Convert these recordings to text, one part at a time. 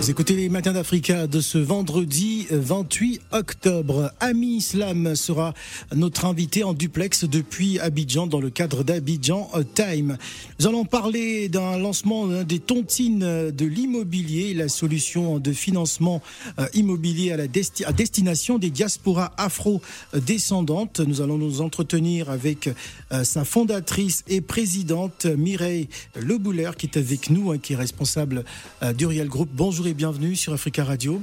Vous écoutez les matins d'Africa de ce vendredi 28 octobre. Ami Islam sera notre invité en duplex depuis Abidjan dans le cadre d'Abidjan Time. Nous allons parler d'un lancement des tontines de l'immobilier, la solution de financement euh, immobilier à destination des diasporas afro-descendantes. Nous allons nous entretenir avec euh, sa fondatrice et présidente Mireille Lebouler qui est avec nous, hein, qui est responsable euh, d'Uriel Group. Bonjour bienvenue sur Africa Radio.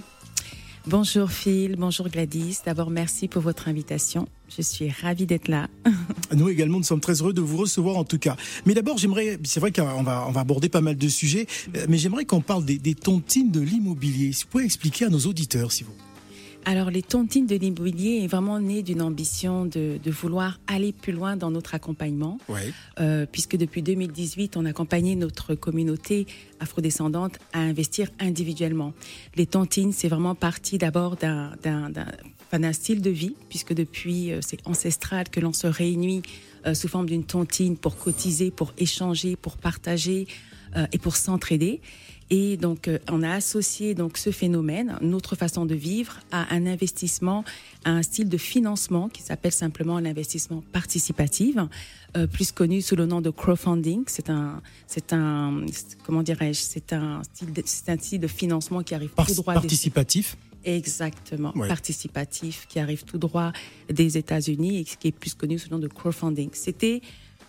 Bonjour Phil, bonjour Gladys. D'abord, merci pour votre invitation. Je suis ravie d'être là. Nous également, nous sommes très heureux de vous recevoir en tout cas. Mais d'abord, j'aimerais, c'est vrai qu'on va, on va aborder pas mal de sujets, euh, mais j'aimerais qu'on parle des, des tontines de l'immobilier. Si vous pouvez expliquer à nos auditeurs, s'il vous plaît. Alors, les tontines de l'immobilier est vraiment né d'une ambition de, vouloir aller plus loin dans notre accompagnement, euh, puisque depuis 2018, on a accompagné notre communauté afrodescendante à investir individuellement. Les tontines, c'est vraiment parti d'abord d'un style de vie, puisque depuis, euh, c'est ancestral que l'on se réunit euh, sous forme d'une tontine pour cotiser, pour échanger, pour partager et pour s'entraider. Et donc, euh, on a associé donc ce phénomène, notre façon de vivre, à un investissement, à un style de financement qui s'appelle simplement l'investissement participatif, euh, plus connu sous le nom de crowdfunding. C'est un, c'est un, comment dirais-je, c'est un style, de, c'est un style de financement qui arrive tout droit participatif. Exactement, participatif, qui arrive tout droit des États-Unis et qui est plus connu sous le nom de crowdfunding. C'était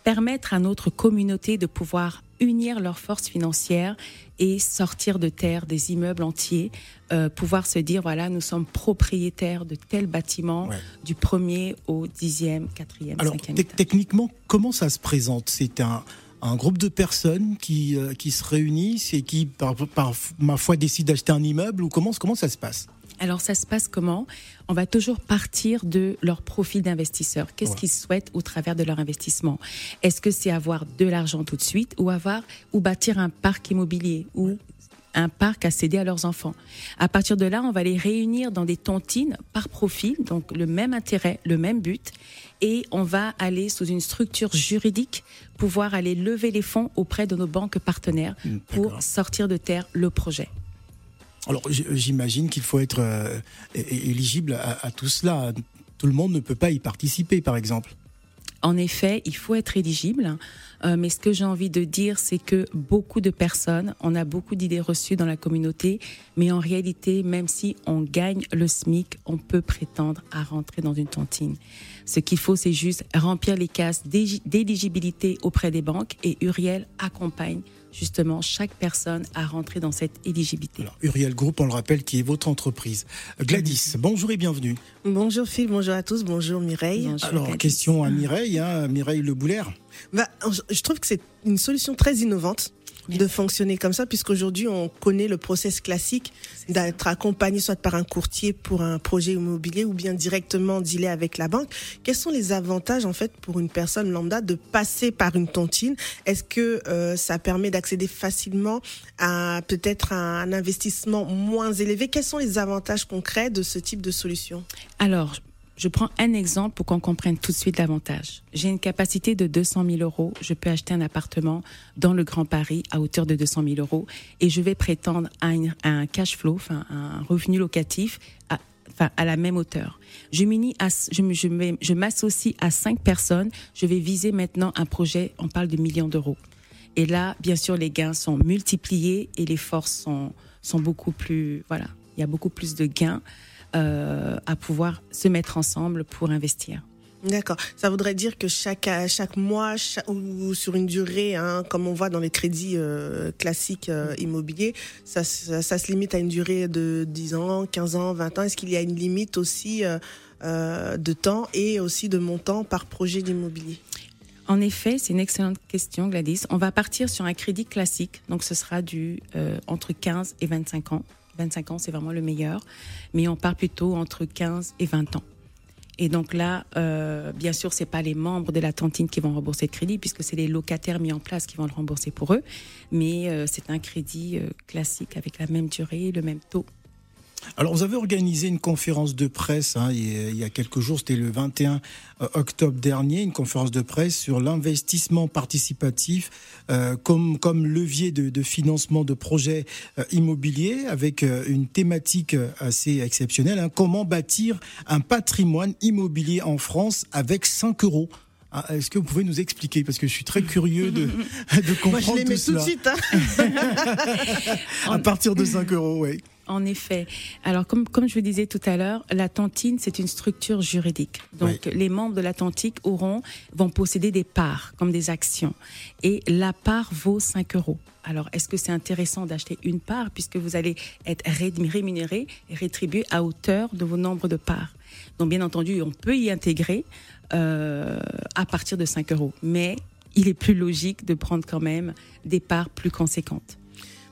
permettre à notre communauté de pouvoir unir leurs forces financières et sortir de terre des immeubles entiers, euh, pouvoir se dire, voilà, nous sommes propriétaires de tel bâtiment du premier au dixième, quatrième, Alors, cinquième. techniquement, comment ça se présente? C'est un, un groupe de personnes qui, euh, qui se réunissent et qui, par, par ma foi, décident d'acheter un immeuble ou comment, comment ça se passe? Alors ça se passe comment? On va toujours partir de leur profil d'investisseur. Qu'est-ce qu'ils souhaitent au travers de leur investissement? Est-ce que c'est avoir de l'argent tout de suite ou avoir ou bâtir un parc immobilier ou un parc à céder à leurs enfants? À partir de là, on va les réunir dans des tontines par profil, donc le même intérêt, le même but, et on va aller sous une structure juridique pouvoir aller lever les fonds auprès de nos banques partenaires mmh, pour sortir de terre le projet. Alors j'imagine qu'il faut être euh, éligible à, tout cela. Tout le monde ne peut pas y participer, par exemple. En effet, il faut être éligible. Euh, mais ce que j'ai envie de dire, c'est que beaucoup de personnes, on a beaucoup d'idées reçues dans la communauté, mais en réalité, même si on gagne le SMIC, on peut prétendre à rentrer dans une tontine. Ce qu'il faut, c'est juste remplir les cases d'éligibilité auprès des banques et Uriel accompagne justement chaque personne à rentrer dans cette éligibilité. Alors, Uriel Group, on le rappelle, qui est votre entreprise. Gladys, bonjour et bienvenue. Bonjour Phil, bonjour à tous, bonjour Mireille. Alors, question à Mireille, hein, Mireille Le Bah, je trouve que c'est une solution très innovante de fonctionner comme ça, puisqu'aujourd'hui, on connaît le process classique d'être accompagné soit par un courtier pour un projet immobilier ou bien directement dealer avec la banque. Quels sont les avantages, en fait, pour une personne lambda de passer par une tontine? Est-ce que euh, ça permet d'accéder facilement à peut-être un investissement moins élevé? Quels sont les avantages concrets de ce type de solution? Alors, je prends un exemple pour qu'on comprenne tout de suite l'avantage. J'ai une capacité de 200 000 euros. Je peux acheter un appartement dans le Grand Paris à hauteur de 200 000 euros et je vais prétendre à, un cash flow, enfin un revenu locatif à, enfin, à la même hauteur. À, je m'associe à cinq personnes. Je vais viser maintenant un projet. On parle de millions d'euros. Et là, bien sûr, les gains sont multipliés et les forces sont, sont beaucoup plus, voilà, il y a beaucoup plus de gains. Euh, à pouvoir se mettre ensemble pour investir. D'accord. Ça voudrait dire que chaque chaque mois ou sur une durée, hein, comme on voit dans les crédits euh, classiques euh, immobiliers, ça, ça, se limite à une durée de 10 ans, 15 ans, 20 ans. Est-ce qu'il y a une limite aussi de temps et aussi de montant par projet d'immobilier? En effet, c'est une excellente question, Gladys. On va partir sur un crédit classique, donc ce sera du entre 15 et 25 ans. 25 ans, c'est vraiment le meilleur. Mais on part plutôt entre 15 et 20 ans. Et donc là, euh, bien sûr, c'est pas les membres de la tantine qui vont rembourser le crédit, puisque c'est les locataires mis en place qui vont le rembourser pour eux. Mais euh, c'est un crédit euh, classique avec la même durée, le même taux. Alors, vous avez organisé une conférence de presse hein, il y a quelques jours, c'était le 21 euh, octobre dernier, une conférence de presse sur l'investissement participatif euh, comme, comme levier de, de financement de projets euh, immobiliers avec euh, une thématique assez exceptionnelle. Hein, comment bâtir un patrimoine immobilier en France avec 5 euros? Ah, Est-ce que vous pouvez nous expliquer? Parce que je suis très curieux de, de comprendre Moi, je les mets tout, de suite. Hein. à partir de 5 euros, oui. En effet. Alors, comme, comme je vous disais tout à l'heure, la tantine, c'est une structure juridique. Donc, les membres de la tantine auront, vont posséder des parts, comme des actions. Et la part vaut 5 euros. Alors, est-ce que c'est intéressant d'acheter une part puisque vous allez être rémunéré et rétribué à hauteur de vos nombres de parts? Donc, bien entendu, on peut y intégrer euh, à partir de 5 euros. Mais il est plus logique de prendre quand même des parts plus conséquentes.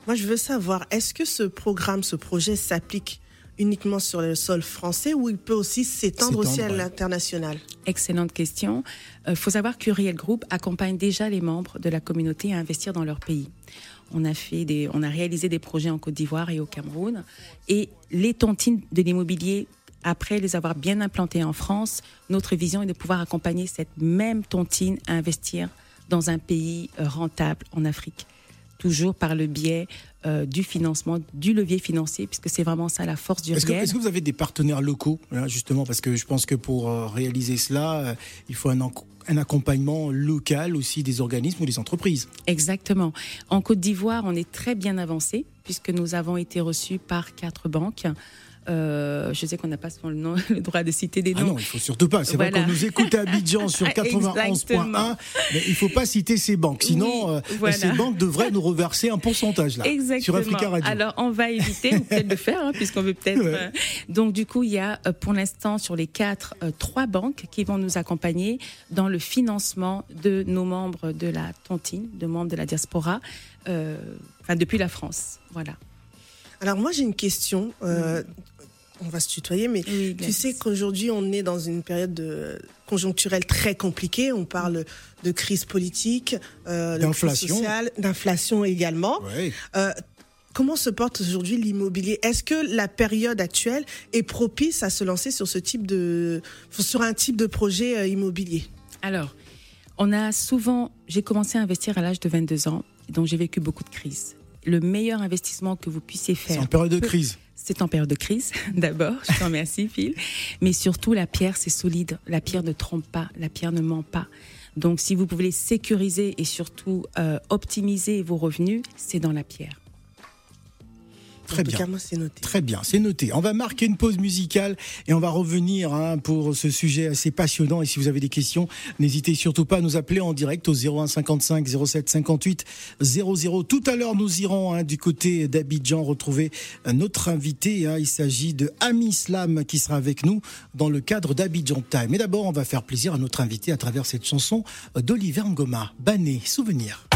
Moi, je veux savoir, est-ce que ce programme, ce projet s'applique uniquement sur le sol français ou il peut aussi s'étendre aussi à l'international? Excellente question. Il euh, faut savoir que Riel Group accompagne déjà les membres de la communauté à investir dans leur pays. On a, fait des, on a réalisé des projets en Côte d'Ivoire et au Cameroun. Et les tontines de l'immobilier, après les avoir bien implantés en France, notre vision est de pouvoir accompagner cette même tontine à investir dans un pays euh, rentable en Afrique toujours par le biais euh, du financement, du levier financier, puisque c'est vraiment ça la force du est-ce que, est-ce que, vous avez des partenaires locaux, justement, parce que je pense que pour euh, réaliser cela, euh, il faut un, un accompagnement local aussi des organismes ou des entreprises. Exactement. En Côte d'Ivoire, on est très bien avancé, puisque nous avons été reçus par quatre banques. Euh, je sais qu'on n'a pas souvent le, nom, le, droit de citer des ah noms. Ah non, il faut surtout pas. C'est vrai qu'on nous écoute à Abidjan sur 91.1, mais il faut pas citer ces banques. Sinon, euh, ces banques devraient nous reverser un pourcentage là sur Africa Radio. Alors, on va éviter peut-être le faire, hein, puisqu'on veut peut-être. Euh, donc, du coup, il y a pour l'instant sur les quatre, trois banques qui vont nous accompagner dans le financement de nos membres de la tontine, de membres de la diaspora, enfin depuis la France. Voilà. Alors moi j'ai une question. Euh, on va se tutoyer, mais tu sais qu'aujourd'hui on est dans une période de conjoncturelle très compliquée. On parle de crise politique, euh, d'inflation, d'inflation également. Euh, comment se porte aujourd'hui l'immobilier? Est-ce que la période actuelle est propice à se lancer sur ce type de, sur un type de projet euh, immobilier? Alors, on a souvent, j'ai commencé à investir à l'âge de 22 ans, donc j'ai vécu beaucoup de crises le meilleur investissement que vous puissiez faire. C'est en période de crise. C'est en période de crise, d'abord. Je te remercie, Phil. Mais surtout, la pierre, c'est solide. La pierre ne trompe pas. La pierre ne ment pas. Donc, si vous pouvez sécuriser et surtout euh, optimiser vos revenus, c'est dans la pierre. Très bien. Très bien, c'est noté. On va marquer une pause musicale et on va revenir hein, pour ce sujet assez passionnant. Et si vous avez des questions, n'hésitez surtout pas à nous appeler en direct au 01 55 07 58 00. Tout à l'heure, nous irons hein, du côté d'Abidjan retrouver notre invité. Hein. Il s'agit de Ami Islam qui sera avec nous dans le cadre d'Abidjan Time. Mais d'abord, on va faire plaisir à notre invité à travers cette chanson d'Oliver Ngoma, Bané, Souvenir.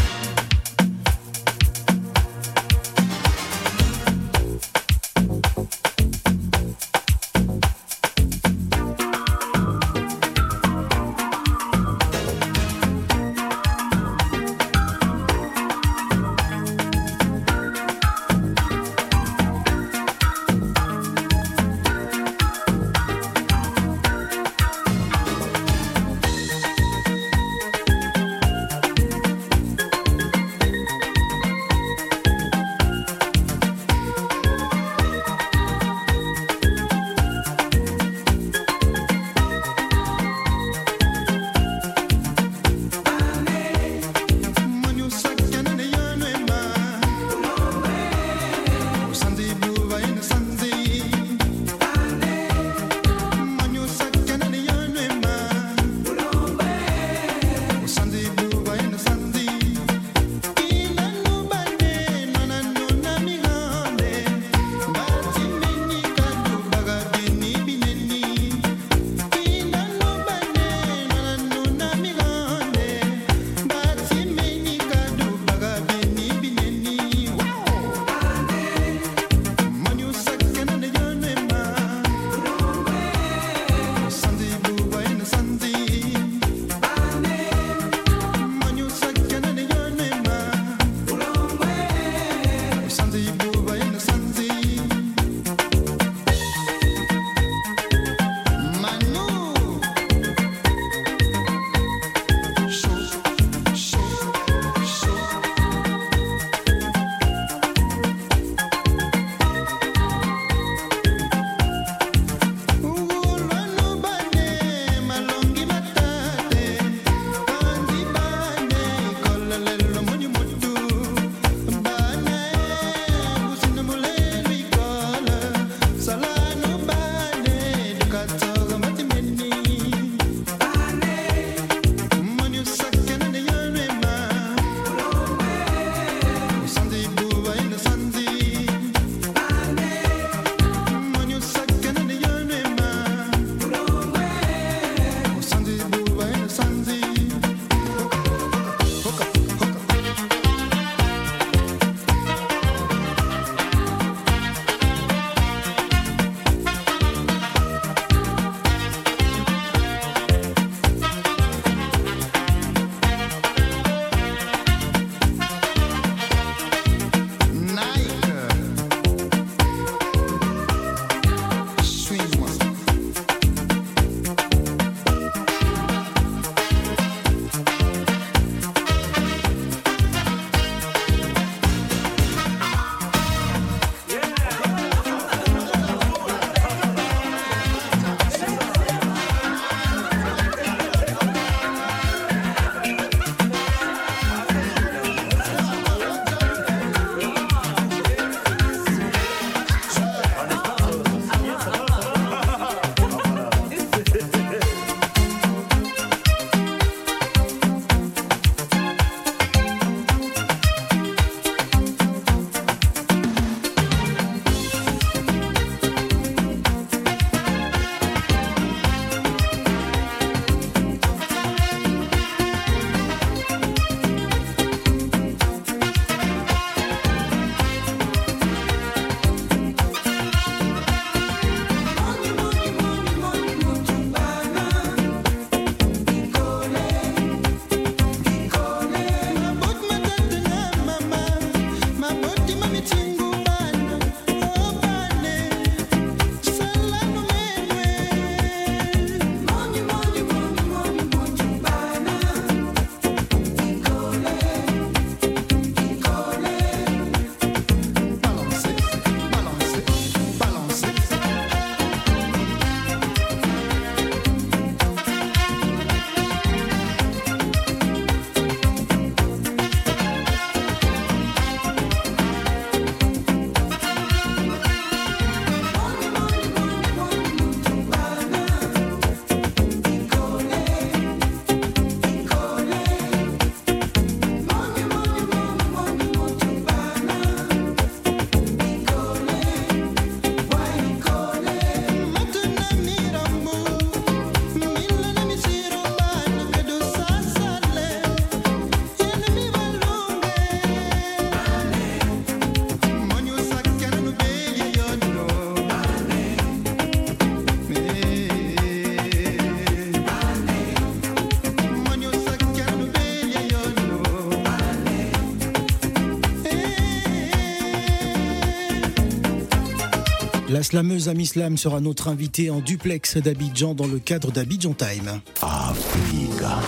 La slameuse Amislam sera notre invitée en duplex d'Abidjan dans le cadre d'Abidjan Time. Africa.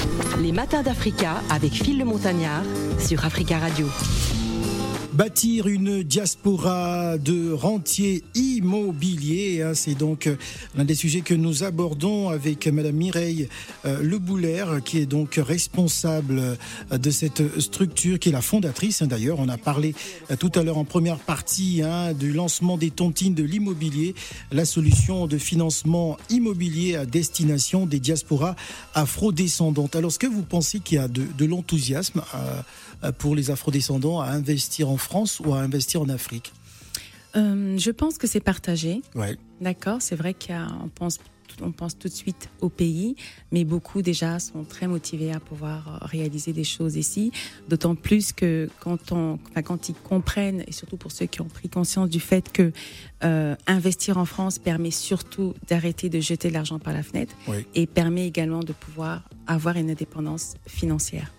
Les matins d'Africa avec Phil le Montagnard sur Africa Radio. Bâtir une diaspora de rentiers immobiliers, hein, c'est donc euh, l'un des sujets que nous abordons avec Madame Mireille euh, Lebouler, qui est donc responsable euh, de cette structure, qui est la fondatrice. Hein, d'ailleurs, on a parlé tout à l'heure en première partie hein, du lancement des tontines de l'immobilier, la solution de financement immobilier à destination des diasporas afro-descendantes. Alors, est-ce que vous pensez qu'il y a de, de l'enthousiasme pour les afro-descendants à investir en France ou à investir en Afrique euh, Je pense que c'est partagé. Ouais. D'accord, c'est vrai qu'on pense on pense tout de suite au pays, mais beaucoup déjà sont très motivés à pouvoir euh, réaliser des choses ici. D'autant plus que quand, on, enfin, quand ils comprennent, et surtout pour ceux qui ont pris conscience du fait que euh, investir en France permet surtout d'arrêter de jeter l'argent par la fenêtre et permet également de pouvoir avoir une indépendance financière.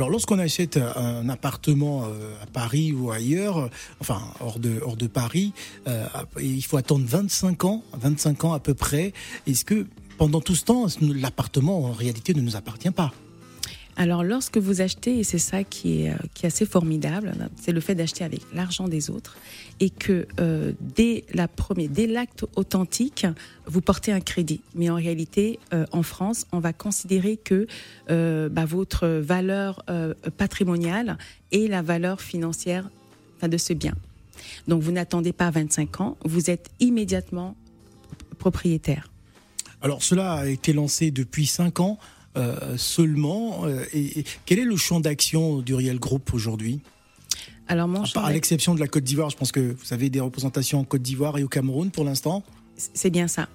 Alors, lorsqu'on achète un appartement euh, à Paris ou ailleurs, enfin hors de hors de Paris, euh, il faut attendre 25 ans, 25 ans à peu près. Est-ce que pendant tout ce temps, l'appartement en réalité ne nous appartient pas? Alors, lorsque vous achetez, et c'est ça qui est, euh, qui est assez formidable, c'est le fait d'acheter avec l'argent des autres, et que euh, dès la première, l'acte authentique, vous portez un crédit. Mais en réalité, euh, en France, on va considérer que bah, votre valeur patrimoniale est la valeur financière de ce bien. Donc, vous n'attendez pas 25 ans, vous êtes immédiatement propriétaire. Alors, cela a été lancé depuis 5 ans. Euh, seulement. Euh, et, quel est le champ d'action du Riel Group aujourd'hui? Alors, à l'exception de la Côte d'Ivoire, je pense que vous avez des représentations en Côte d'Ivoire et au Cameroun pour l'instant. C'est bien ça.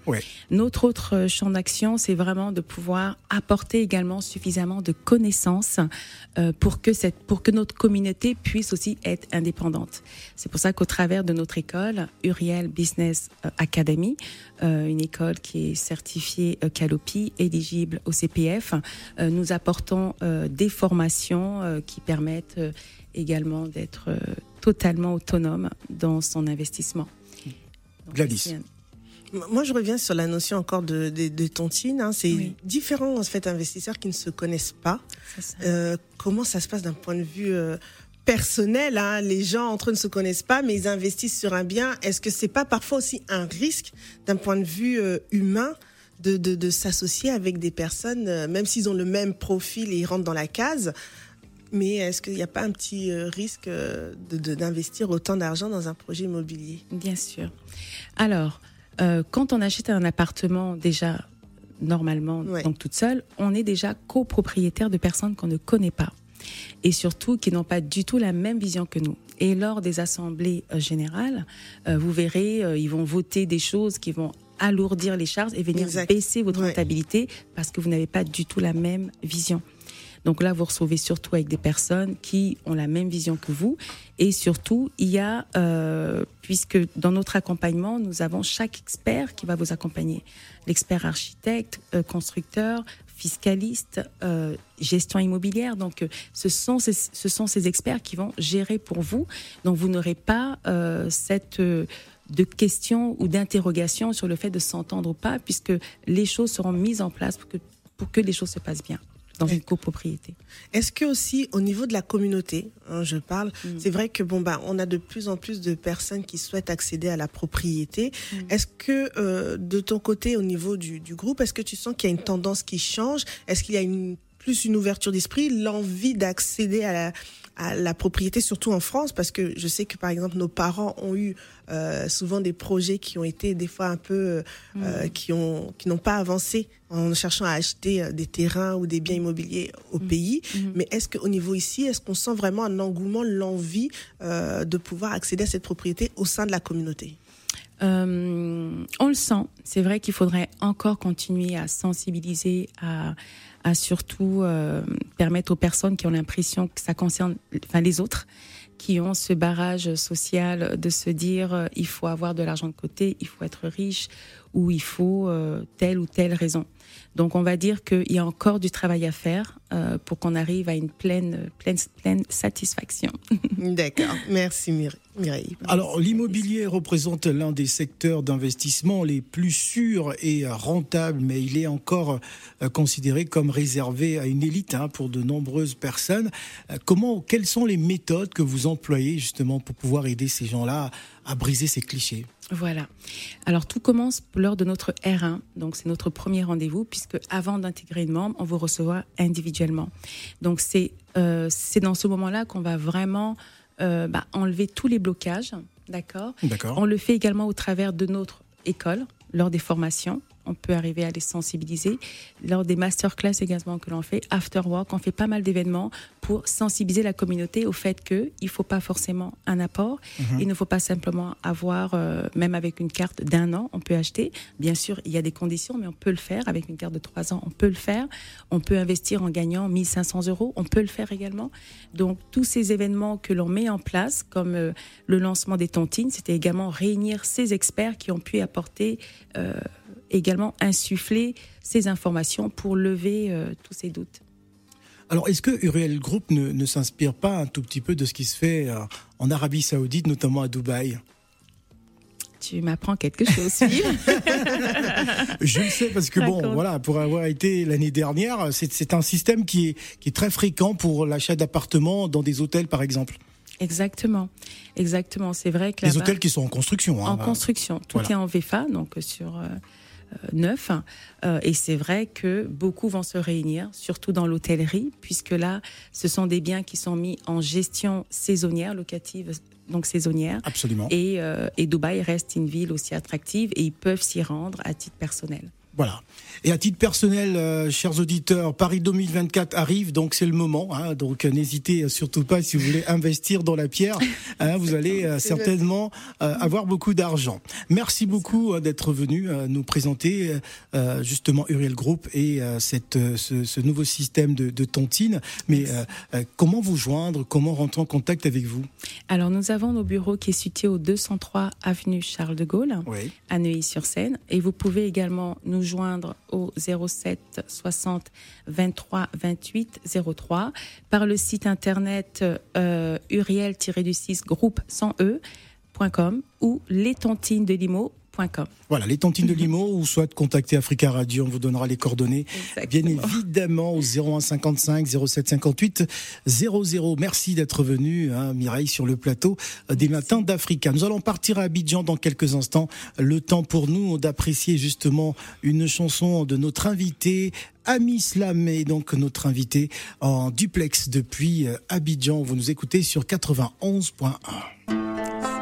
Notre autre euh, champ d'action, c'est vraiment de pouvoir apporter également suffisamment de connaissances euh, pour que cette, pour que notre communauté puisse aussi être indépendante. C'est pour ça qu'au travers de notre école, Uriel Business euh, Academy, une école qui est certifiée Calopi, éligible au CPF, nous apportons des formations qui permettent également d'être totalement autonome dans son investissement. Gladys. Moi, je reviens sur la notion encore de, de, tontine. Hein. C'est différents en fait investisseurs qui ne se connaissent pas. Euh, comment ça se passe d'un point de vue euh, personnel hein? Les gens entre eux ne se connaissent pas, mais ils investissent sur un bien. Est-ce que c'est pas parfois aussi un risque d'un point de vue euh, humain de, de, de s'associer avec des personnes, même s'ils ont le même profil et ils rentrent dans la case? Mais est-ce qu'il n'y a pas un petit risque d'investir autant d'argent dans un projet immobilier? Bien sûr. Alors, euh, quand on achète un appartement déjà normalement, donc toute seule, on est déjà copropriétaire de personnes qu'on ne connaît pas et surtout qui n'ont pas du tout la même vision que nous. Et lors des assemblées euh, générales, euh, vous verrez, ils vont voter des choses qui vont alourdir les charges et venir baisser votre rentabilité parce que vous n'avez pas du tout la même vision. Donc là, vous recevez surtout avec des personnes qui ont la même vision que vous. Et surtout, il y a, euh, puisque dans notre accompagnement, nous avons chaque expert qui va vous accompagner. L'expert architecte, euh, constructeur, fiscaliste, euh, gestion immobilière. Donc, ce sont, ces, ce sont ces experts qui vont gérer pour vous. Donc, vous n'aurez pas cette de questions ou d'interrogations sur le fait de s'entendre ou pas, puisque les choses seront mises en place pour que, pour que les choses se passent bien dans une copropriété. Est-ce que aussi au niveau de la communauté, hein, je parle, mm. c'est vrai que bon bah on a de plus en plus de personnes qui souhaitent accéder à la propriété. Mm. Est-ce que euh, de ton côté au niveau du, du groupe, est-ce que tu sens qu'il y a une tendance qui change? Est-ce qu'il y a une plus une ouverture d'esprit, l'envie d'accéder à la, à la propriété, surtout en France, parce que je sais que par exemple nos parents ont eu euh, souvent des projets qui ont été des fois un peu euh, mm. qui ont qui n'ont pas avancé en cherchant à acheter euh, des terrains ou des biens immobiliers au mm. pays. Mm. Mais est-ce qu'au niveau ici, est-ce qu'on sent vraiment un engouement, l'envie euh, de pouvoir accéder à cette propriété au sein de la communauté? On le sent. C'est vrai qu'il faudrait encore continuer à sensibiliser, à, à surtout euh, permettre aux personnes qui ont l'impression que ça concerne enfin, les autres, qui ont ce barrage social de se dire euh, il faut avoir de l'argent de côté, il faut être riche, où il faut telle ou telle raison. Donc on va dire qu'il y a encore du travail à faire euh, pour qu'on arrive à une pleine, pleine, pleine satisfaction. D'accord. Merci Mireille. Alors l'immobilier représente l'un des secteurs d'investissement les plus sûrs et rentables, mais il est encore euh, considéré comme réservé à une élite hein, pour de nombreuses personnes. Euh, comment, quelles sont les méthodes que vous employez justement pour pouvoir aider ces gens-là à briser ces clichés? Voilà. Alors tout commence lors de notre R1, donc c'est notre premier rendez-vous, puisque avant d'intégrer une membre, on vous reçoit individuellement. Donc c'est euh, c'est dans ce moment-là qu'on va vraiment euh, bah, enlever tous les blocages, d'accord? D'accord. On le fait également au travers de notre école lors des formations on peut arriver à les sensibiliser. Lors des masterclass également que l'on fait, after work, on fait pas mal d'événements pour sensibiliser la communauté au fait qu'il ne faut pas forcément un apport. Mhm. Il ne faut pas simplement avoir, euh, même avec une carte d'un an, on peut acheter. Bien sûr, il y a des conditions, mais on peut le faire. Avec une carte de trois ans, on peut le faire. On peut investir en gagnant 1500 euros, on peut le faire également. Donc, tous ces événements que l'on met en place, comme euh, le lancement des tontines, c'était également réunir ces experts qui ont pu apporter euh, également insuffler ces informations pour lever euh, tous ces doutes. Alors, est-ce que Uriel Group ne, s'inspire pas un tout petit peu de ce qui se fait euh, en Arabie Saoudite, notamment à Dubaï? Tu m'apprends quelque chose, Je le sais parce que bon, voilà, pour avoir été l'année dernière, c'est un système qui est, qui est très fréquent pour l'achat d'appartements dans des hôtels, par exemple. Exactement, exactement. C'est vrai que les hôtels qui sont en construction. Hein, en construction, tout est en VFA, donc sur euh, euh, neuf. Euh, et c'est vrai que beaucoup vont se réunir, surtout dans l'hôtellerie, puisque là, ce sont des biens qui sont mis en gestion saisonnière, locative, donc saisonnière. Absolument. Et, euh, et Dubaï reste une ville aussi attractive et ils peuvent s'y rendre à titre personnel. Voilà. Et à titre personnel, euh, chers auditeurs, Paris 2024 arrive, donc c'est le moment. Hein, donc euh, n'hésitez surtout pas si vous voulez investir dans la pierre. Hein, vous allez euh, certainement avoir beaucoup d'argent. Merci beaucoup d'être venu nous présenter justement Uriel Group et cette, ce, nouveau système de, de tontine. Mais comment vous joindre Comment rentrer en contact avec vous? Alors nous avons nos bureaux qui est situé au 203 avenue Charles de Gaulle, à Neuilly-sur-Seine, et vous pouvez également nous joindre au 07 60 23 28 03 par le site internet euh, uriel-du-6 groupe 100 e.com ou les tontines de limo voilà, les tontines de Limo ou soit contacter Africa Radio, on vous donnera les coordonnées. Bien évidemment au 01 55 07 58 00. Merci d'être venu, hein, Mireille, sur le plateau des matins d'Africa. Nous allons partir à Abidjan dans quelques instants. Le temps pour nous d'apprécier justement une chanson de notre invité, Ami Islam est donc notre invité en duplex depuis euh, Abidjan. Vous nous écoutez sur 91.1.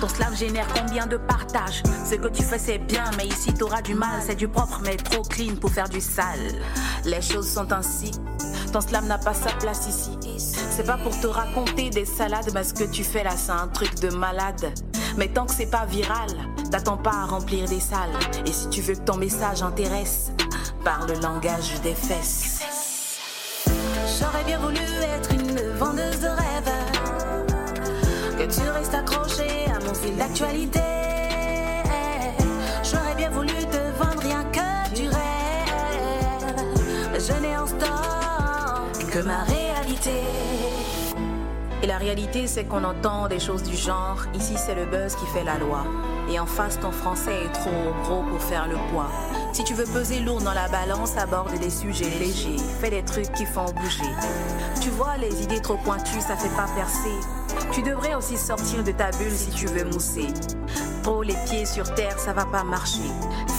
Ton slam génère combien de partages? Ce que tu fais c'est bien, mais ici t'auras du mal. C'est du propre, mais trop clean pour faire du sale. Les choses sont ainsi. Ton slam n'a pas sa place ici. C'est pas pour te raconter des salades, mais ce que tu fais là, c'est un truc de malade. Mais tant que c'est pas viral, t'attends pas à remplir des salles. Et si tu veux que ton message intéresse, parle le langage des fesses. La réalité, c'est qu'on entend des choses du genre. Ici, c'est le buzz qui fait la loi. Et en face, ton français est trop gros pour faire le poids. Si tu veux peser lourd dans la balance, aborde des sujets légers. Fais des trucs qui font bouger. Tu vois, les idées trop pointues, ça fait pas percer. Tu devrais aussi sortir de ta bulle si tu veux mousser. Trop les pieds sur terre, ça va pas marcher.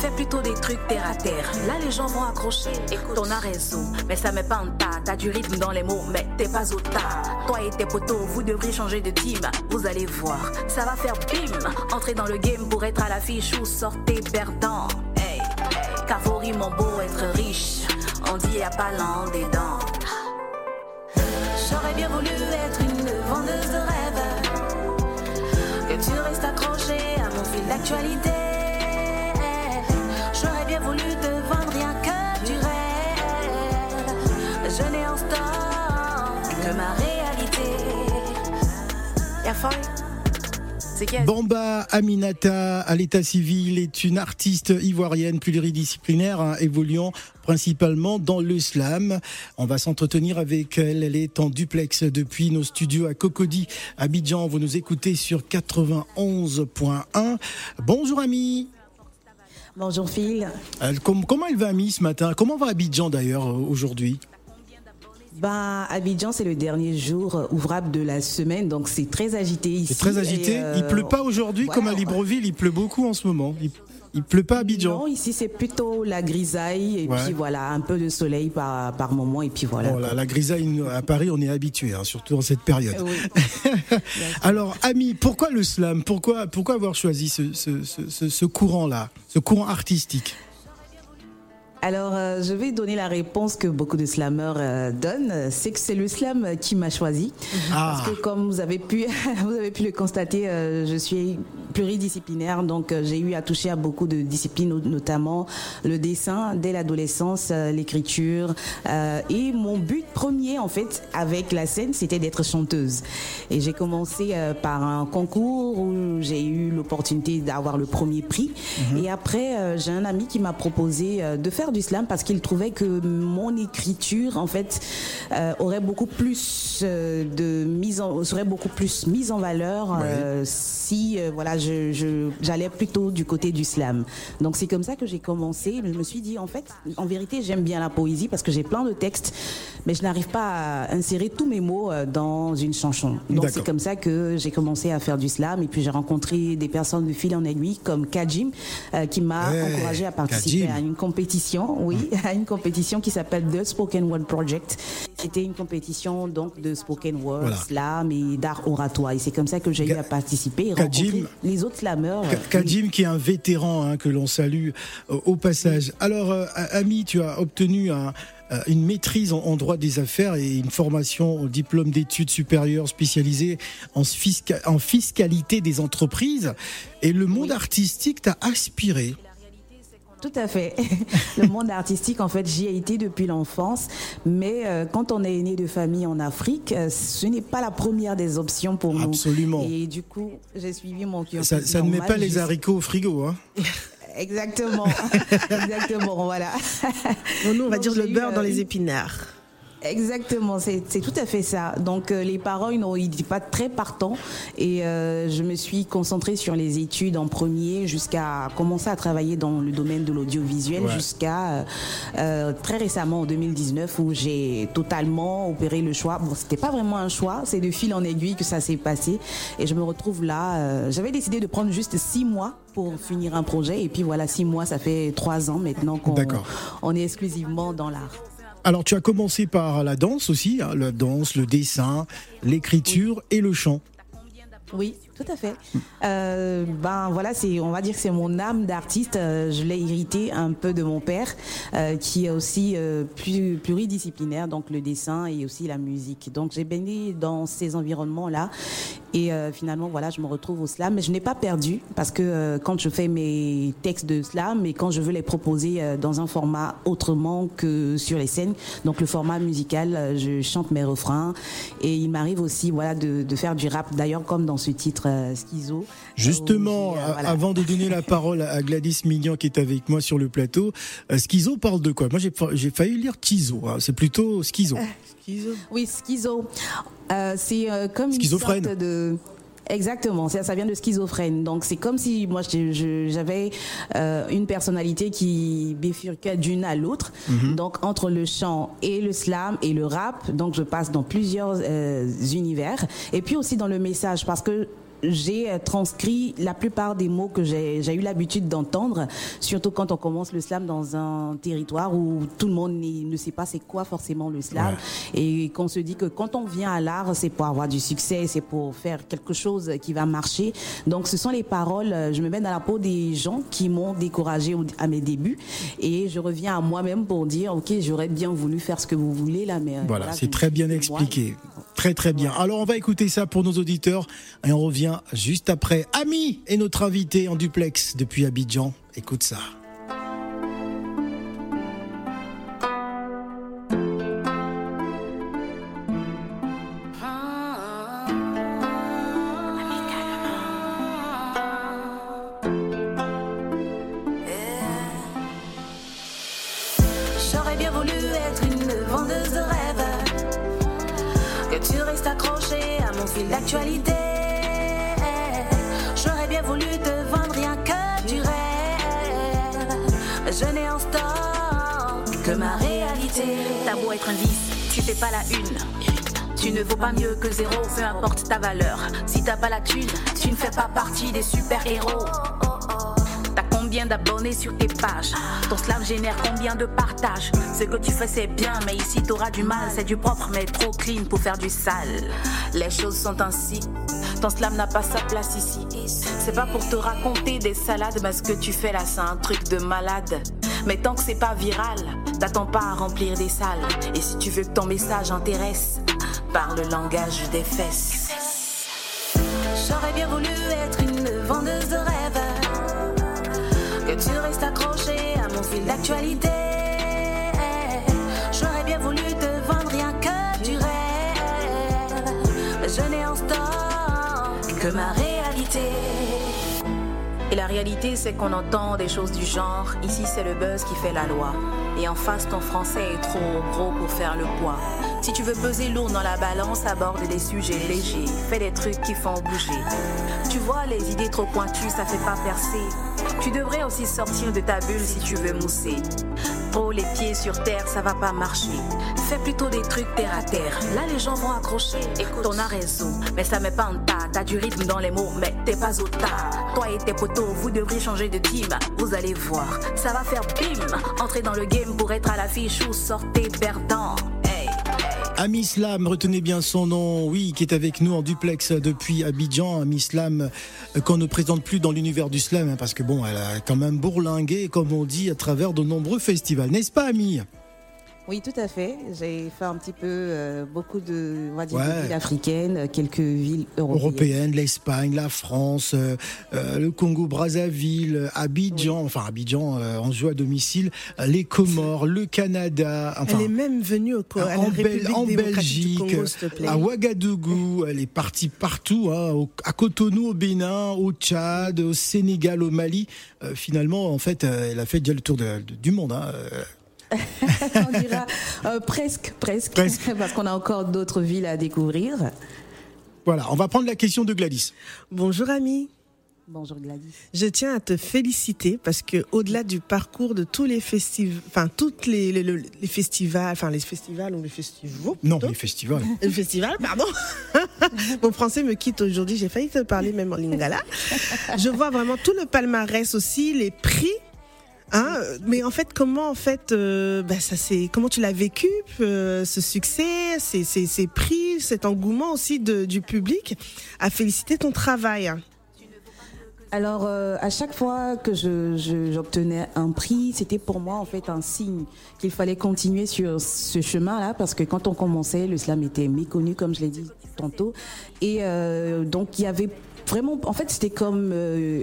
Fais plutôt des trucs terre à terre. Là, les gens vont accrocher. Écoute, on a raison, mais ça met pas en tas. T'as du rythme dans les mots, mais t'es pas au tas. Toi et tes potos, vous devriez changer de team. Vous allez voir, ça va faire bim. Entrez dans le game pour être à l'affiche ou sortez perdant. Hey, hey. mon beau être riche. On dit y'a pas l'an des dents. J'aurais bien voulu être une vendeuse de rêves. Que tu restes accroché à mon fil d'actualité. Bamba Aminata, à l'état civil, est une artiste ivoirienne pluridisciplinaire, hein, évoluant principalement dans le slam. On va s'entretenir avec elle. Elle est en duplex depuis nos studios à Cocody, Abidjan. Vous nous écoutez sur 91.1. Bonjour Ami. Bonjour Phil. Euh, comment elle va Ami ce matin? Comment va Abidjan d'ailleurs aujourd'hui? Bah, Abidjan, c'est le dernier jour ouvrable de la semaine, donc c'est très agité ici. C'est très agité. Euh, il pleut pas aujourd'hui comme à Libreville, il pleut beaucoup en ce moment. Il, pleut pas à Abidjan. Non, ici c'est plutôt la grisaille et puis voilà, un peu de soleil par, par moment et puis voilà. La grisaille à Paris, on est habitué, hein, surtout en cette période. Alors, Ami, pourquoi le slam? Pourquoi pourquoi avoir choisi ce, ce, ce, ce courant-là, ce courant artistique? Alors, euh, je vais donner la réponse que beaucoup de slameurs euh, donnent. C'est que c'est le slam qui m'a choisi. Ah. Parce que comme vous avez pu, vous avez pu le constater, euh, je suis pluridisciplinaire. Donc, j'ai eu à toucher à beaucoup de disciplines, notamment le dessin dès l'adolescence, l'écriture. et mon but premier, en fait, avec la scène, c'était d'être chanteuse. Et j'ai commencé par un concours où j'ai eu l'opportunité d'avoir le premier prix. Mhm. Et après, j'ai un ami qui m'a proposé de faire du slam parce qu'il trouvait que mon écriture, en fait, euh, aurait beaucoup plus euh, de mise en, serait beaucoup plus mise en valeur euh, si, voilà, je, j'allais plutôt du côté du slam. Donc c'est comme ça que j'ai commencé. Je me suis dit, en fait, en vérité, j'aime bien la poésie parce que j'ai plein de textes, mais je n'arrive pas à insérer tous mes mots dans une chanson. Donc c'est comme ça que j'ai commencé à faire du slam et puis j'ai rencontré des personnes de fil en aiguille comme Kajim qui m'a encouragé à participer à une compétition oui, à une compétition qui s'appelle The Spoken Word Project. C'était une compétition donc de spoken word, slam et d'art oratoire. Et c'est comme ça que j'ai eu à participer et rencontrer les autres slameurs. Kadim, qui est un vétéran hein, que l'on salue euh, au passage. Alors, euh, Ami, tu as obtenu euh, une maîtrise en, droit des affaires et une formation au diplôme d'études supérieures spécialisée en, en, fiscalité des entreprises. Et le monde artistique t'a aspiré. Tout à fait. le monde artistique, en fait, j'y ai été depuis l'enfance. Mais euh, quand on est né de famille en Afrique, euh, ce n'est pas la première des options pour nous. Absolument. Et du coup, j'ai suivi mon cursus. Ça, ça ne met pas les haricots au frigo, hein Exactement. Exactement, voilà. nous, on va dire le beurre dans les euh, épinards. Exactement, c'est tout à fait ça. Donc euh, les parents, ils n'étaient pas très partants et euh, je me suis concentrée sur les études en premier jusqu'à commencer à travailler dans le domaine de l'audiovisuel jusqu'à euh, très récemment en 2019 où j'ai totalement opéré le choix. Bon, c'était pas vraiment un choix, c'est de fil en aiguille que ça s'est passé et je me retrouve là. J'avais décidé de prendre juste six mois pour finir un projet et puis voilà six mois, ça fait trois ans maintenant qu'on on est exclusivement dans l'art. Alors tu as commencé par la danse aussi, hein, la danse, le dessin, l'écriture et le chant. Oui, tout à fait. Euh, ben voilà, c'est, on va dire que c'est mon âme d'artiste. Euh, je l'ai hérité un peu de mon père, euh, qui est aussi plus pluridisciplinaire, donc le dessin et aussi la musique. Donc j'ai baigné dans ces environnements-là, et finalement voilà, je me retrouve au slam. Mais je n'ai pas perdu parce que quand je fais mes textes de slam et quand je veux les proposer dans un format autrement que sur les scènes, donc le format musical, je chante mes refrains, et il m'arrive aussi voilà de, de faire du rap. D'ailleurs, comme dans ce titre euh, Schizo. Justement, euh, avant de donner la parole à Gladys Mignon qui est avec moi sur le plateau, euh, Schizo parle de quoi? Moi, j'ai failli lire Tizo. Hein. C'est plutôt Schizo. Schizo. Oui, Schizo. c'est comme une sorte de Exactement, ça, ça vient de schizophrène. Donc c'est comme si moi j'avais une personnalité qui bifurquait d'une à l'autre. Mhm. Donc entre le chant et le slam et le rap, donc je passe dans plusieurs univers. Et puis aussi dans le message parce que j'ai transcrit la plupart des mots que j'ai eu l'habitude d'entendre, surtout quand on commence le slam dans un territoire où tout le monde ne sait pas c'est quoi forcément le slam et qu'on se dit que quand on vient à l'art, c'est pour avoir du succès, c'est pour faire quelque chose qui va marcher. Donc ce sont les paroles, je me mets dans la peau des gens qui m'ont découragé à mes débuts et je reviens à moi-même pour dire OK, j'aurais bien voulu faire ce que vous voulez là mais voilà, c'est très bien expliqué. Très très bien. Alors on va écouter ça pour nos auditeurs et on revient juste après. Ami est notre invité en duplex depuis Abidjan. Écoute ça. L'actualité. J'aurais bien voulu te vendre rien que du rêve. Je n'ai en stock que ma réalité. T'as beau être un vice, tu fais pas la une. Tu ne vaux pas mieux que zéro, peu importe ta valeur. Si t'as pas la thune, tu ne fais pas partie des super-héros. Combien d'abonnés sur tes pages Ton slam génère combien de partages? Ce que tu fais c'est bien, mais ici t'auras du mal. C'est du propre, mais trop clean pour faire du sale. Les choses sont ainsi. Ton slam n'a pas sa place ici. C'est pas pour te raconter des salades, mais ce que tu fais là, c'est un truc de malade. Mais tant que c'est pas viral, t'attends pas à remplir des salles. Et si tu veux que ton message intéresse, parle le langage des fesses. J'aurais bien voulu J'aurais bien voulu te vendre rien que du rêve. Je n'ai en stock que ma réalité. Et la réalité, c'est qu'on entend des choses du genre. Ici, c'est le buzz qui fait la loi. Et en face, ton français est trop gros pour faire le poids. Si tu veux peser lourd dans la balance, aborde des sujets légers. Fais des trucs qui font bouger. Tu vois, les idées trop pointues, ça fait pas percer. Tu devrais aussi sortir de ta bulle si tu veux mousser. Trop les pieds sur terre, ça va pas marcher. Fais plutôt des trucs terre à terre. Là, les gens vont accrocher. Écoute, on a raison, mais ça met pas en tas. T'as du rythme dans les mots, mais t'es pas au tas. Toi et tes potos, vous devriez changer de team. Vous allez voir, ça va faire bim. Entrez dans le game pour être à l'affiche ou sortez perdant. Ami Islam, retenez bien son nom, oui, qui est avec nous en duplex depuis Abidjan. Ami Islam, euh, qu'on ne présente plus dans l'univers du slam, hein, parce que bon, elle a quand même bourlingué, comme on dit, à travers de nombreux festivals, n'est-ce pas, Ami oui, tout à fait. J'ai fait un petit peu euh, beaucoup de on va dire, villes africaines, quelques villes européennes. Européennes, l'Espagne, la France, euh, euh, le Congo, Brazzaville, Abidjan, enfin Abidjan, on joue à domicile, les Comores, le Canada. elle est même venue au, à en, en Belgique, Congo, à Ouagadougou. Elle est partie partout, hein, à Cotonou, au Bénin, au Tchad, au Sénégal, au Mali. finalement, en fait, elle a fait déjà le tour du monde. Hein, on dira euh, presque, presque, parce qu'on a encore d'autres villes à découvrir. Voilà, on va prendre la question de Gladys. Bonjour ami. Bonjour Gladys. Je tiens à te féliciter parce que au-delà du parcours de tous les festivals, enfin toutes les, les, festivals, enfin les festivals ou les festivals. Non, les festivals. Les festivals, pardon. Mon français me quitte aujourd'hui. J'ai failli te parler même en lingala. Je vois vraiment tout le palmarès aussi, les prix Hein, mais en fait, comment en fait, euh, bah, ça comment tu l'as vécu euh, ce succès, ces, prix, cet engouement aussi du public à féliciter ton travail? Alors, euh, à chaque fois que j'obtenais je, un prix, c'était pour moi en fait un signe qu'il fallait continuer sur ce chemin-là, parce que quand on commençait, le slam était méconnu, comme je l'ai dit tantôt, et donc il y avait vraiment, en fait, c'était comme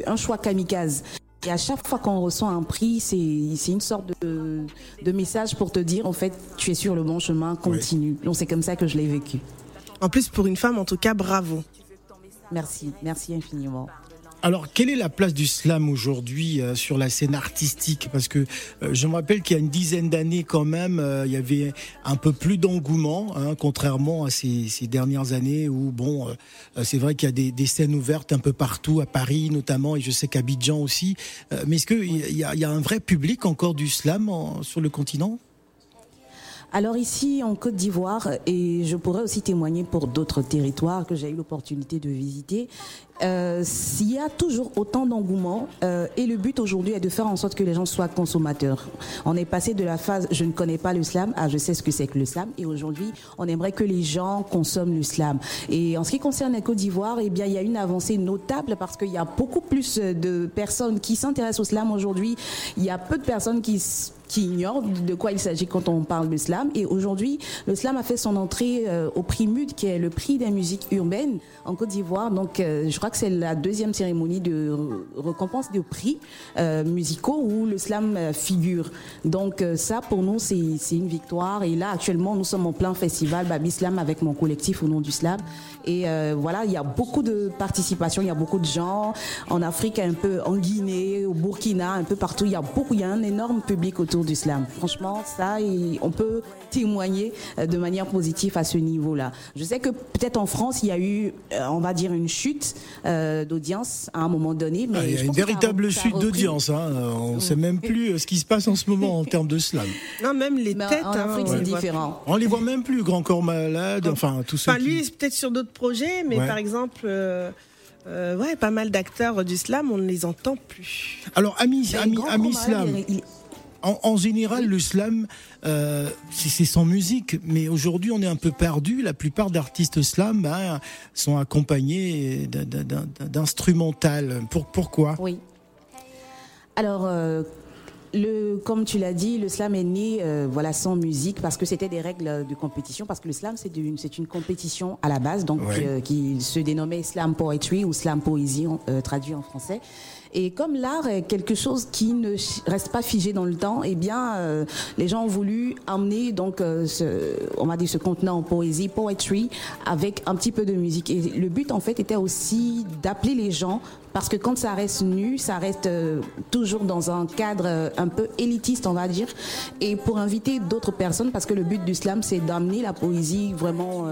un choix kamikaze. Et à chaque fois qu'on reçoit un prix, c'est une sorte de, de, message pour te dire, en fait, tu es sur le bon chemin, continue. Donc c'est comme ça que je l'ai vécu. En plus, pour une femme, en tout cas, bravo. Merci, merci infiniment. Alors, quelle est la place du slam aujourd'hui euh, sur la scène artistique? Parce que euh, je me rappelle qu'il y a une dizaine d'années, quand même, euh, il y avait un peu plus d'engouement, hein, contrairement à ces, dernières années où, bon, c'est vrai qu'il y a des, des, scènes ouvertes un peu partout, à Paris notamment, et je sais qu'Abidjan aussi. mais est-ce qu'il y, y, a un vrai public encore du slam sur le continent? Alors ici en Côte d'Ivoire, et je pourrais aussi témoigner pour d'autres territoires que j'ai eu l'opportunité de visiter, euh, il y a toujours autant d'engouement euh, et le but aujourd'hui est de faire en sorte que les gens soient consommateurs. On est passé de la phase je ne connais pas l'islam à je sais ce que c'est que l'islam et aujourd'hui on aimerait que les gens consomment l'islam. Et en ce qui concerne la Côte d'Ivoire, eh bien il y a une avancée notable parce qu'il y a beaucoup plus de personnes qui s'intéressent au islam aujourd'hui. Il y a peu de personnes qui ignorent de quoi il s'agit quand on parle de l'islam. Et aujourd'hui, le slam a fait son entrée euh, au prix MUD, qui est le prix des musiques urbaines en Côte d'Ivoire. Donc, euh, je crois que c'est la deuxième cérémonie de récompense de prix euh, musicaux où le slam figure. Donc, ça, pour nous, c'est une victoire. Et là, actuellement, nous sommes en plein festival Babi Slam avec mon collectif au nom du slam. Et voilà, il y a beaucoup de participation, il y a beaucoup de gens en Afrique, un peu en Guinée, au Burkina, un peu partout. Il y a beaucoup, il y a un énorme public autour d'islam. Franchement, ça, on peut témoigner euh, de manière positive à ce niveau-là. Je sais que peut-être en France, il y a eu, euh, on va dire, une chute euh, d'audience à un moment donné. Mais ah, il y a une véritable chute d'audience. Hein. On ne sait même plus ce qui se passe en ce moment en termes de slam. Non, même les têtes. En Afrique, hein, c'est différent. On les voit même plus, Grand Corps Malade, enfin, tout ça. Enfin, lui, peut-être sur d'autres projets, mais par exemple. ouais, pas mal d'acteurs du slam, on ne les entend plus. Alors, Ami, Ami, Ami Slam. En, général, le slam, euh, c'est sans musique, mais aujourd'hui, on est un peu perdu. La plupart d'artistes slam ben, sont accompagnés d'instrumental. Pour, pourquoi? Oui. Alors, euh, le, comme tu l'as dit, le slam est né euh, voilà, sans musique parce que c'était des règles de compétition, parce que le slam, c'est une, une compétition à la base, donc qui se dénommait slam poetry ou slam poésie, traduit en français. Et comme l'art est quelque chose qui ne reste pas figé dans le temps, eh bien, euh, les gens ont voulu amener donc euh, ce, on va dire ce contenant en poésie, poetry, avec un petit peu de musique. Et le but en fait était aussi d'appeler les gens parce que quand ça reste nu, ça reste euh, toujours dans un cadre un peu élitiste, on va dire, et pour inviter d'autres personnes, parce que le but du slam, c'est d'amener la poésie vraiment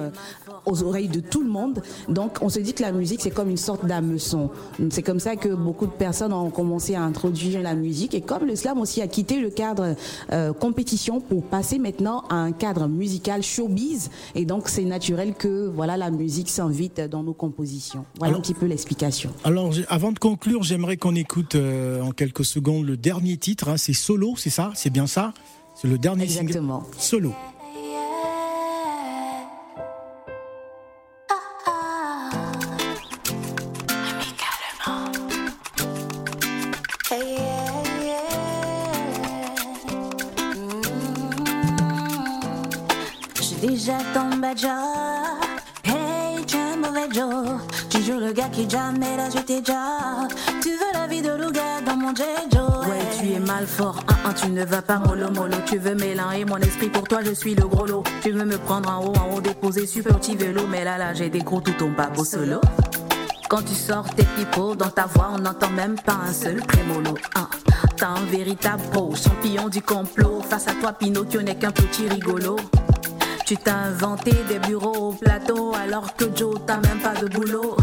aux oreilles de tout le monde. Donc, on se dit que la musique, c'est comme une sorte d'hameçon. C'est comme ça que beaucoup de personnes ont commencé à introduire la musique. Et comme le slam aussi a quitté le cadre euh, compétition pour passer maintenant à un cadre musical showbiz. Et donc, c'est naturel que voilà la musique s'invite dans nos compositions. Voilà un petit peu l'explication. Alors, avant de conclure, j'aimerais qu'on écoute euh, en quelques secondes le dernier titre. Hein. c'est Solo, c'est ça? C'est bien ça? C'est le dernier Exactement. Solo. déjà ton badger. Hey, tu es un mauvais Joe. Le gars qui jamais là, je déjà. Tu veux la vie de Louga dans mon J-Joe. Ouais, tu es mal fort. Un, tu ne vas pas mollo mollo. Tu veux mélanger mon esprit pour toi, je suis le gros lot. Tu veux me prendre en haut, en haut, déposer super petit vélo. Mais là, là, j'ai des gros tout ton papo solo. Quand tu sors tes pipeaux, dans ta voix, on n'entend même pas un seul prémolo. Hein. T'as un véritable pro, champion du complot. Face à toi, Pinocchio n'est qu'un petit rigolo. Tu t'as inventé des bureaux au plateau alors que Joe t'as même pas de boulot.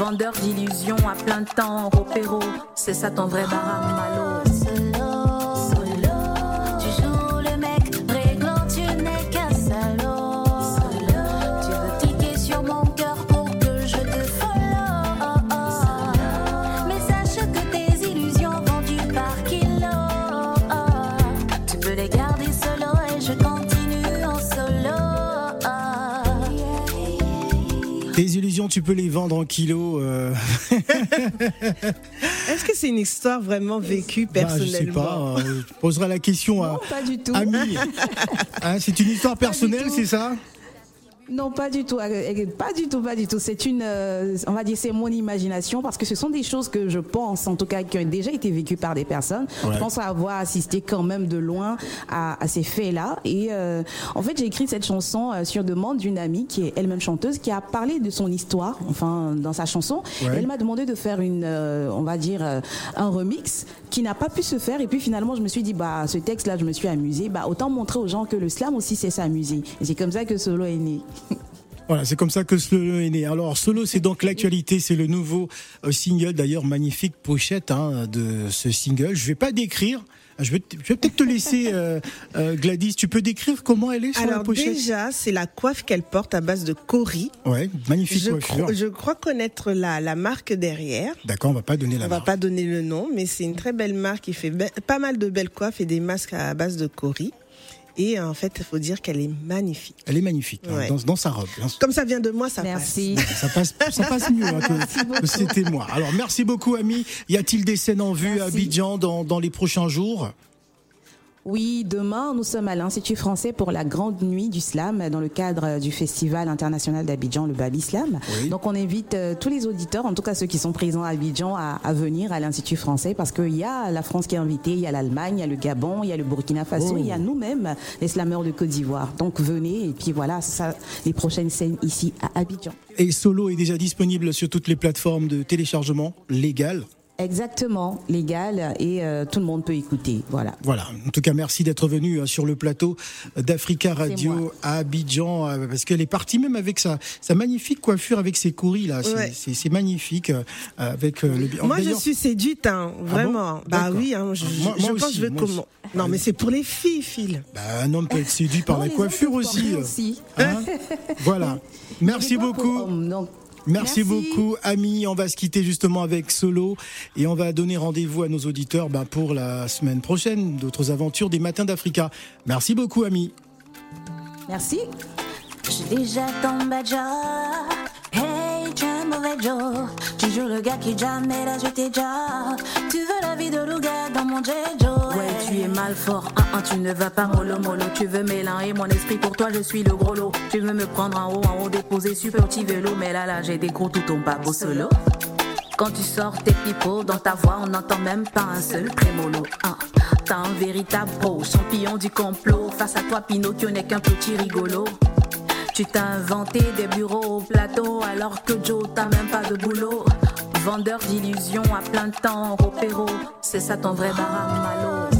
Vendeur d'illusions à plein temps, Ropéro, c'est ça ton vrai baramalo. Tu peux les vendre en kilos. Euh. Est-ce que c'est une histoire vraiment vécue personnellement bah, Je sais pas. Euh, je poserai la question à pas du tout. Hein, c'est une histoire personnelle, c'est ça? Non, pas du tout, euh, pas du tout, pas du tout. C'est une, euh, on va dire, c'est mon imagination parce que ce sont des choses que je pense, en tout cas, qui ont déjà été vécues par des personnes. Je pense avoir assisté quand même de loin à, ces faits-là. Et euh, en fait, j'ai écrit cette chanson sur demande d'une amie qui est elle-même chanteuse, qui a parlé de son histoire, enfin, dans sa chanson. Elle m'a demandé de faire une, on va dire, un remix qui n'a pas pu se faire. Et puis finalement, je me suis dit, bah, ce texte-là, je me suis amusée. Bah, autant montrer aux gens que le slam aussi, c'est s'amuser. Et c'est comme ça que Solo est né. Voilà, c'est comme ça que Solo est né. Alors Solo, c'est donc l'actualité, c'est le nouveau euh, single, d'ailleurs magnifique pochette hein, de ce single. Je vais pas décrire Je vais, peut-être te laisser, euh, euh, Gladys. Tu peux décrire comment elle est sur Alors la pochette? déjà, c'est la coiffe qu'elle porte à base de cori. Ouais, magnifique je coiffure. je crois connaître la, la marque derrière. D'accord, on va pas donner la on marque. va pas donner le nom, mais c'est une très belle marque qui fait pas mal de belles coiffes et des masques à base de cori. Et en fait, il faut dire qu'elle est magnifique. Elle est magnifique hein, dans, dans, sa robe. Comme ça vient de moi, ça merci. passe. Ça passe, ça passe mieux hein, que, que c'était moi. Alors merci beaucoup, Ami. Y a-t-il des scènes en vue merci. à Abidjan dans, dans les prochains jours? Oui, demain, nous sommes à l'Institut français pour la Grande Nuit du Slam dans le cadre du Festival international d'Abidjan, le Babi Slam. Oui. Donc, on invite euh, tous les auditeurs, en tout cas ceux qui sont présents à Abidjan, à, à venir à l'Institut français parce qu'il y a la France qui est invitée, il y a l'Allemagne, il y a le Gabon, il y a le Burkina Faso, oh. il y a nous-mêmes, les slameurs de Côte d'Ivoire. Donc, venez et puis voilà, ça, les prochaines scènes ici à Abidjan. Et Solo est déjà disponible sur toutes les plateformes de téléchargement légales Exactement, légal et euh, tout le monde peut écouter. Voilà. Voilà. En tout cas, merci d'être venu euh, sur le plateau d'Africa Radio à Abidjan euh, parce qu'elle est partie même avec sa, sa magnifique coiffure avec ses couris là. Ouais. C'est magnifique euh, avec le. Moi, je suis séduite, hein, vraiment. Ah bon bah oui, hein, je, moi, je moi pense aussi, que je vais comment. Non, mais c'est pour les filles, Phil. Bah, un homme peut être séduit par Non, la les coiffure aussi. aussi. Hein voilà. Merci beaucoup. Hommes, donc, Merci, Merci. beaucoup, Ami. On va se quitter justement avec Solo et on va donner rendez-vous à nos auditeurs bah, pour la semaine prochaine, d'autres aventures des Matins d'Africa. Merci beaucoup, Ami. Merci. Déjà un mauvais Joe. Tu joues le gars qui jamais là, je t'ai déjà. Tu veux la vie de Louga dans mon J-Joe. Ouais, tu es mal fort. Tu ne vas pas mollo mollo. Tu veux mélanger mon esprit. Pour toi, je suis le gros lot. Tu veux me prendre en haut, en haut, déposer super petit vélo. Mais là, là, j'ai des gros tout ton pas solo. Quand tu sors tes pipeaux, dans ta voix, on n'entend même pas un seul trémolo. Hein. T'as un véritable pro, champion du complot. Face à toi, Pinocchio n'est qu'un petit rigolo. Tu t'as inventé des bureaux au plateau alors que Joe t'as même pas de boulot. Vendeur d'illusions à plein temps, repéro, c'est ça ton vrai baram malo.